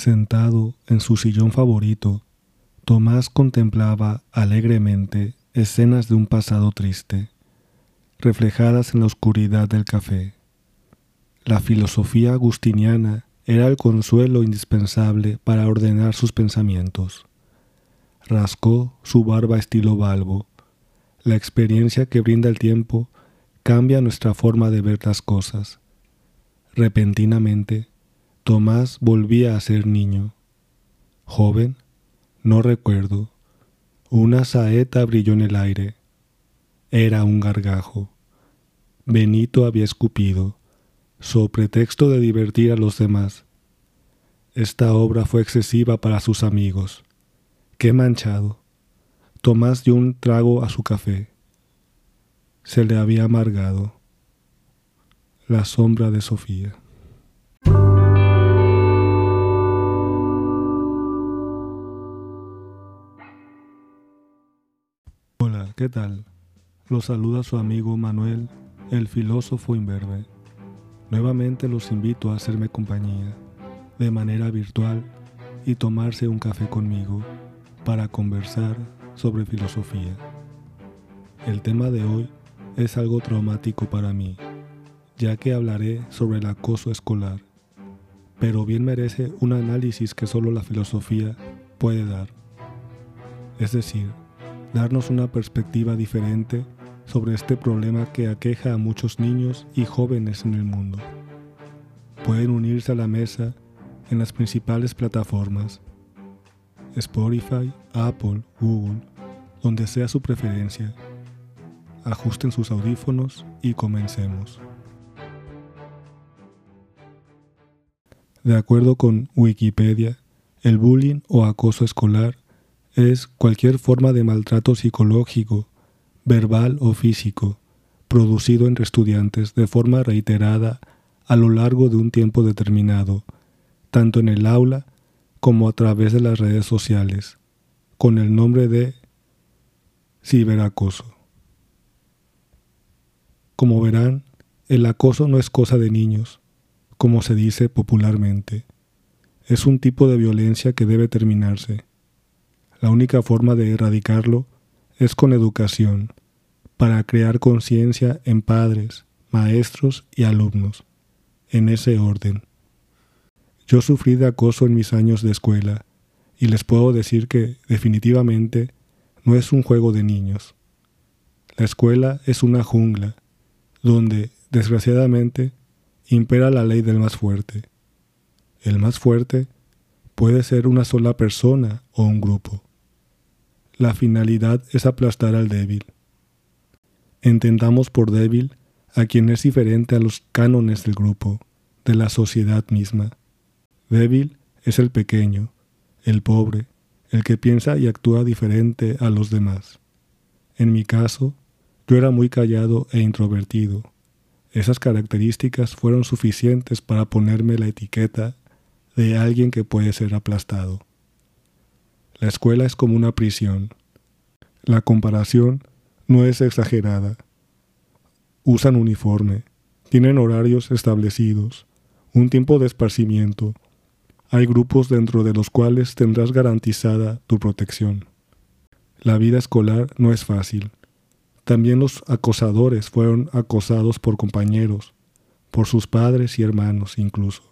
Sentado en su sillón favorito, Tomás contemplaba alegremente escenas de un pasado triste, reflejadas en la oscuridad del café. La filosofía agustiniana era el consuelo indispensable para ordenar sus pensamientos. Rascó su barba estilo balbo. La experiencia que brinda el tiempo cambia nuestra forma de ver las cosas. Repentinamente, Tomás volvía a ser niño. Joven, no recuerdo. Una saeta brilló en el aire. Era un gargajo. Benito había escupido, so pretexto de divertir a los demás. Esta obra fue excesiva para sus amigos. Qué manchado. Tomás dio un trago a su café. Se le había amargado. La sombra de Sofía. ¿Qué tal? Los saluda su amigo Manuel, el filósofo imberbe. Nuevamente los invito a hacerme compañía, de manera virtual, y tomarse un café conmigo para conversar sobre filosofía. El tema de hoy es algo traumático para mí, ya que hablaré sobre el acoso escolar, pero bien merece un análisis que solo la filosofía puede dar. Es decir, darnos una perspectiva diferente sobre este problema que aqueja a muchos niños y jóvenes en el mundo. Pueden unirse a la mesa en las principales plataformas Spotify, Apple, Google, donde sea su preferencia. Ajusten sus audífonos y comencemos. De acuerdo con Wikipedia, el bullying o acoso escolar es cualquier forma de maltrato psicológico, verbal o físico, producido entre estudiantes de forma reiterada a lo largo de un tiempo determinado, tanto en el aula como a través de las redes sociales, con el nombre de ciberacoso. Como verán, el acoso no es cosa de niños, como se dice popularmente. Es un tipo de violencia que debe terminarse. La única forma de erradicarlo es con educación, para crear conciencia en padres, maestros y alumnos, en ese orden. Yo sufrí de acoso en mis años de escuela y les puedo decir que definitivamente no es un juego de niños. La escuela es una jungla donde, desgraciadamente, impera la ley del más fuerte. El más fuerte puede ser una sola persona o un grupo. La finalidad es aplastar al débil. Entendamos por débil a quien es diferente a los cánones del grupo, de la sociedad misma. Débil es el pequeño, el pobre, el que piensa y actúa diferente a los demás. En mi caso, yo era muy callado e introvertido. Esas características fueron suficientes para ponerme la etiqueta de alguien que puede ser aplastado. La escuela es como una prisión. La comparación no es exagerada. Usan uniforme, tienen horarios establecidos, un tiempo de esparcimiento, hay grupos dentro de los cuales tendrás garantizada tu protección. La vida escolar no es fácil. También los acosadores fueron acosados por compañeros, por sus padres y hermanos incluso.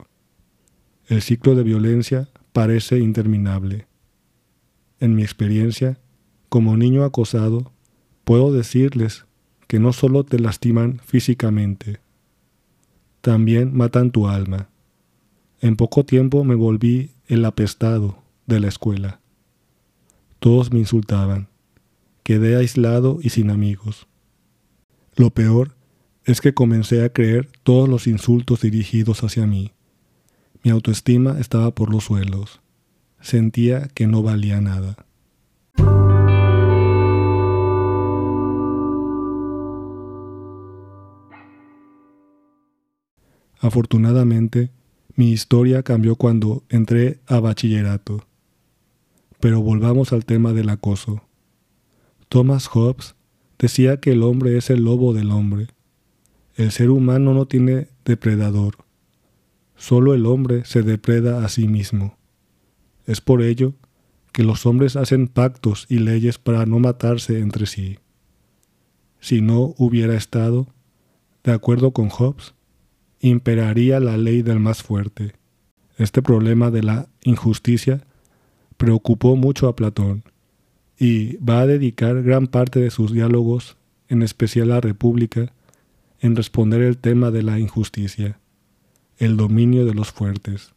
El ciclo de violencia parece interminable. En mi experiencia, como niño acosado, puedo decirles que no solo te lastiman físicamente, también matan tu alma. En poco tiempo me volví el apestado de la escuela. Todos me insultaban. Quedé aislado y sin amigos. Lo peor es que comencé a creer todos los insultos dirigidos hacia mí. Mi autoestima estaba por los suelos. Sentía que no valía nada. Afortunadamente, mi historia cambió cuando entré a bachillerato. Pero volvamos al tema del acoso. Thomas Hobbes decía que el hombre es el lobo del hombre. El ser humano no tiene depredador. Solo el hombre se depreda a sí mismo. Es por ello que los hombres hacen pactos y leyes para no matarse entre sí. Si no hubiera estado, de acuerdo con Hobbes, imperaría la ley del más fuerte. Este problema de la injusticia preocupó mucho a Platón y va a dedicar gran parte de sus diálogos, en especial a República, en responder el tema de la injusticia, el dominio de los fuertes,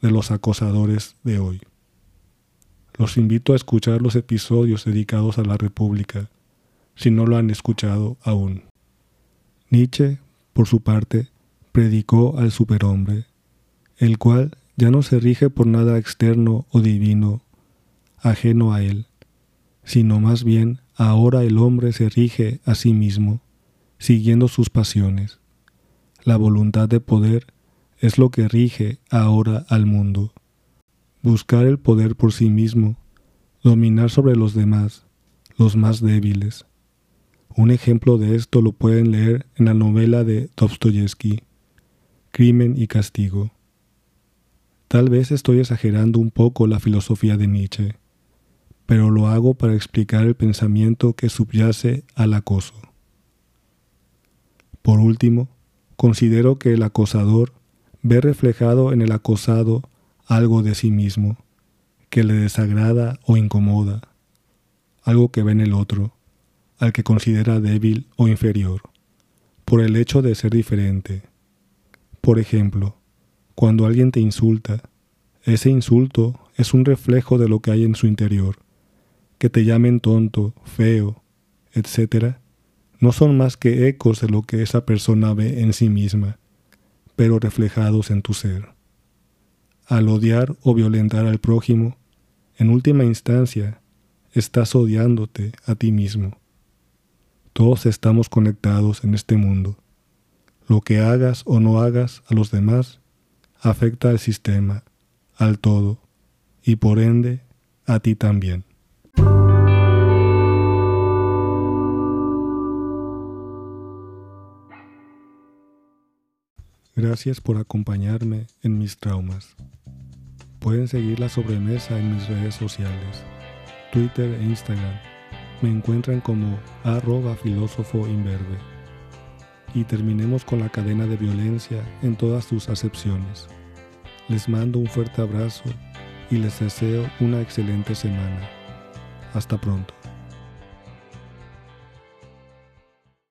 de los acosadores de hoy. Los invito a escuchar los episodios dedicados a la República, si no lo han escuchado aún. Nietzsche, por su parte, predicó al superhombre, el cual ya no se rige por nada externo o divino, ajeno a él, sino más bien ahora el hombre se rige a sí mismo, siguiendo sus pasiones. La voluntad de poder es lo que rige ahora al mundo. Buscar el poder por sí mismo, dominar sobre los demás, los más débiles. Un ejemplo de esto lo pueden leer en la novela de Dostoyevsky, Crimen y Castigo. Tal vez estoy exagerando un poco la filosofía de Nietzsche, pero lo hago para explicar el pensamiento que subyace al acoso. Por último, considero que el acosador ve reflejado en el acosado algo de sí mismo, que le desagrada o incomoda, algo que ve en el otro, al que considera débil o inferior, por el hecho de ser diferente. Por ejemplo, cuando alguien te insulta, ese insulto es un reflejo de lo que hay en su interior. Que te llamen tonto, feo, etc., no son más que ecos de lo que esa persona ve en sí misma, pero reflejados en tu ser. Al odiar o violentar al prójimo, en última instancia, estás odiándote a ti mismo. Todos estamos conectados en este mundo. Lo que hagas o no hagas a los demás afecta al sistema, al todo, y por ende a ti también. Gracias por acompañarme en mis traumas. Pueden seguir la sobremesa en mis redes sociales, Twitter e Instagram. Me encuentran como arroba filósofo. Y terminemos con la cadena de violencia en todas sus acepciones. Les mando un fuerte abrazo y les deseo una excelente semana. Hasta pronto.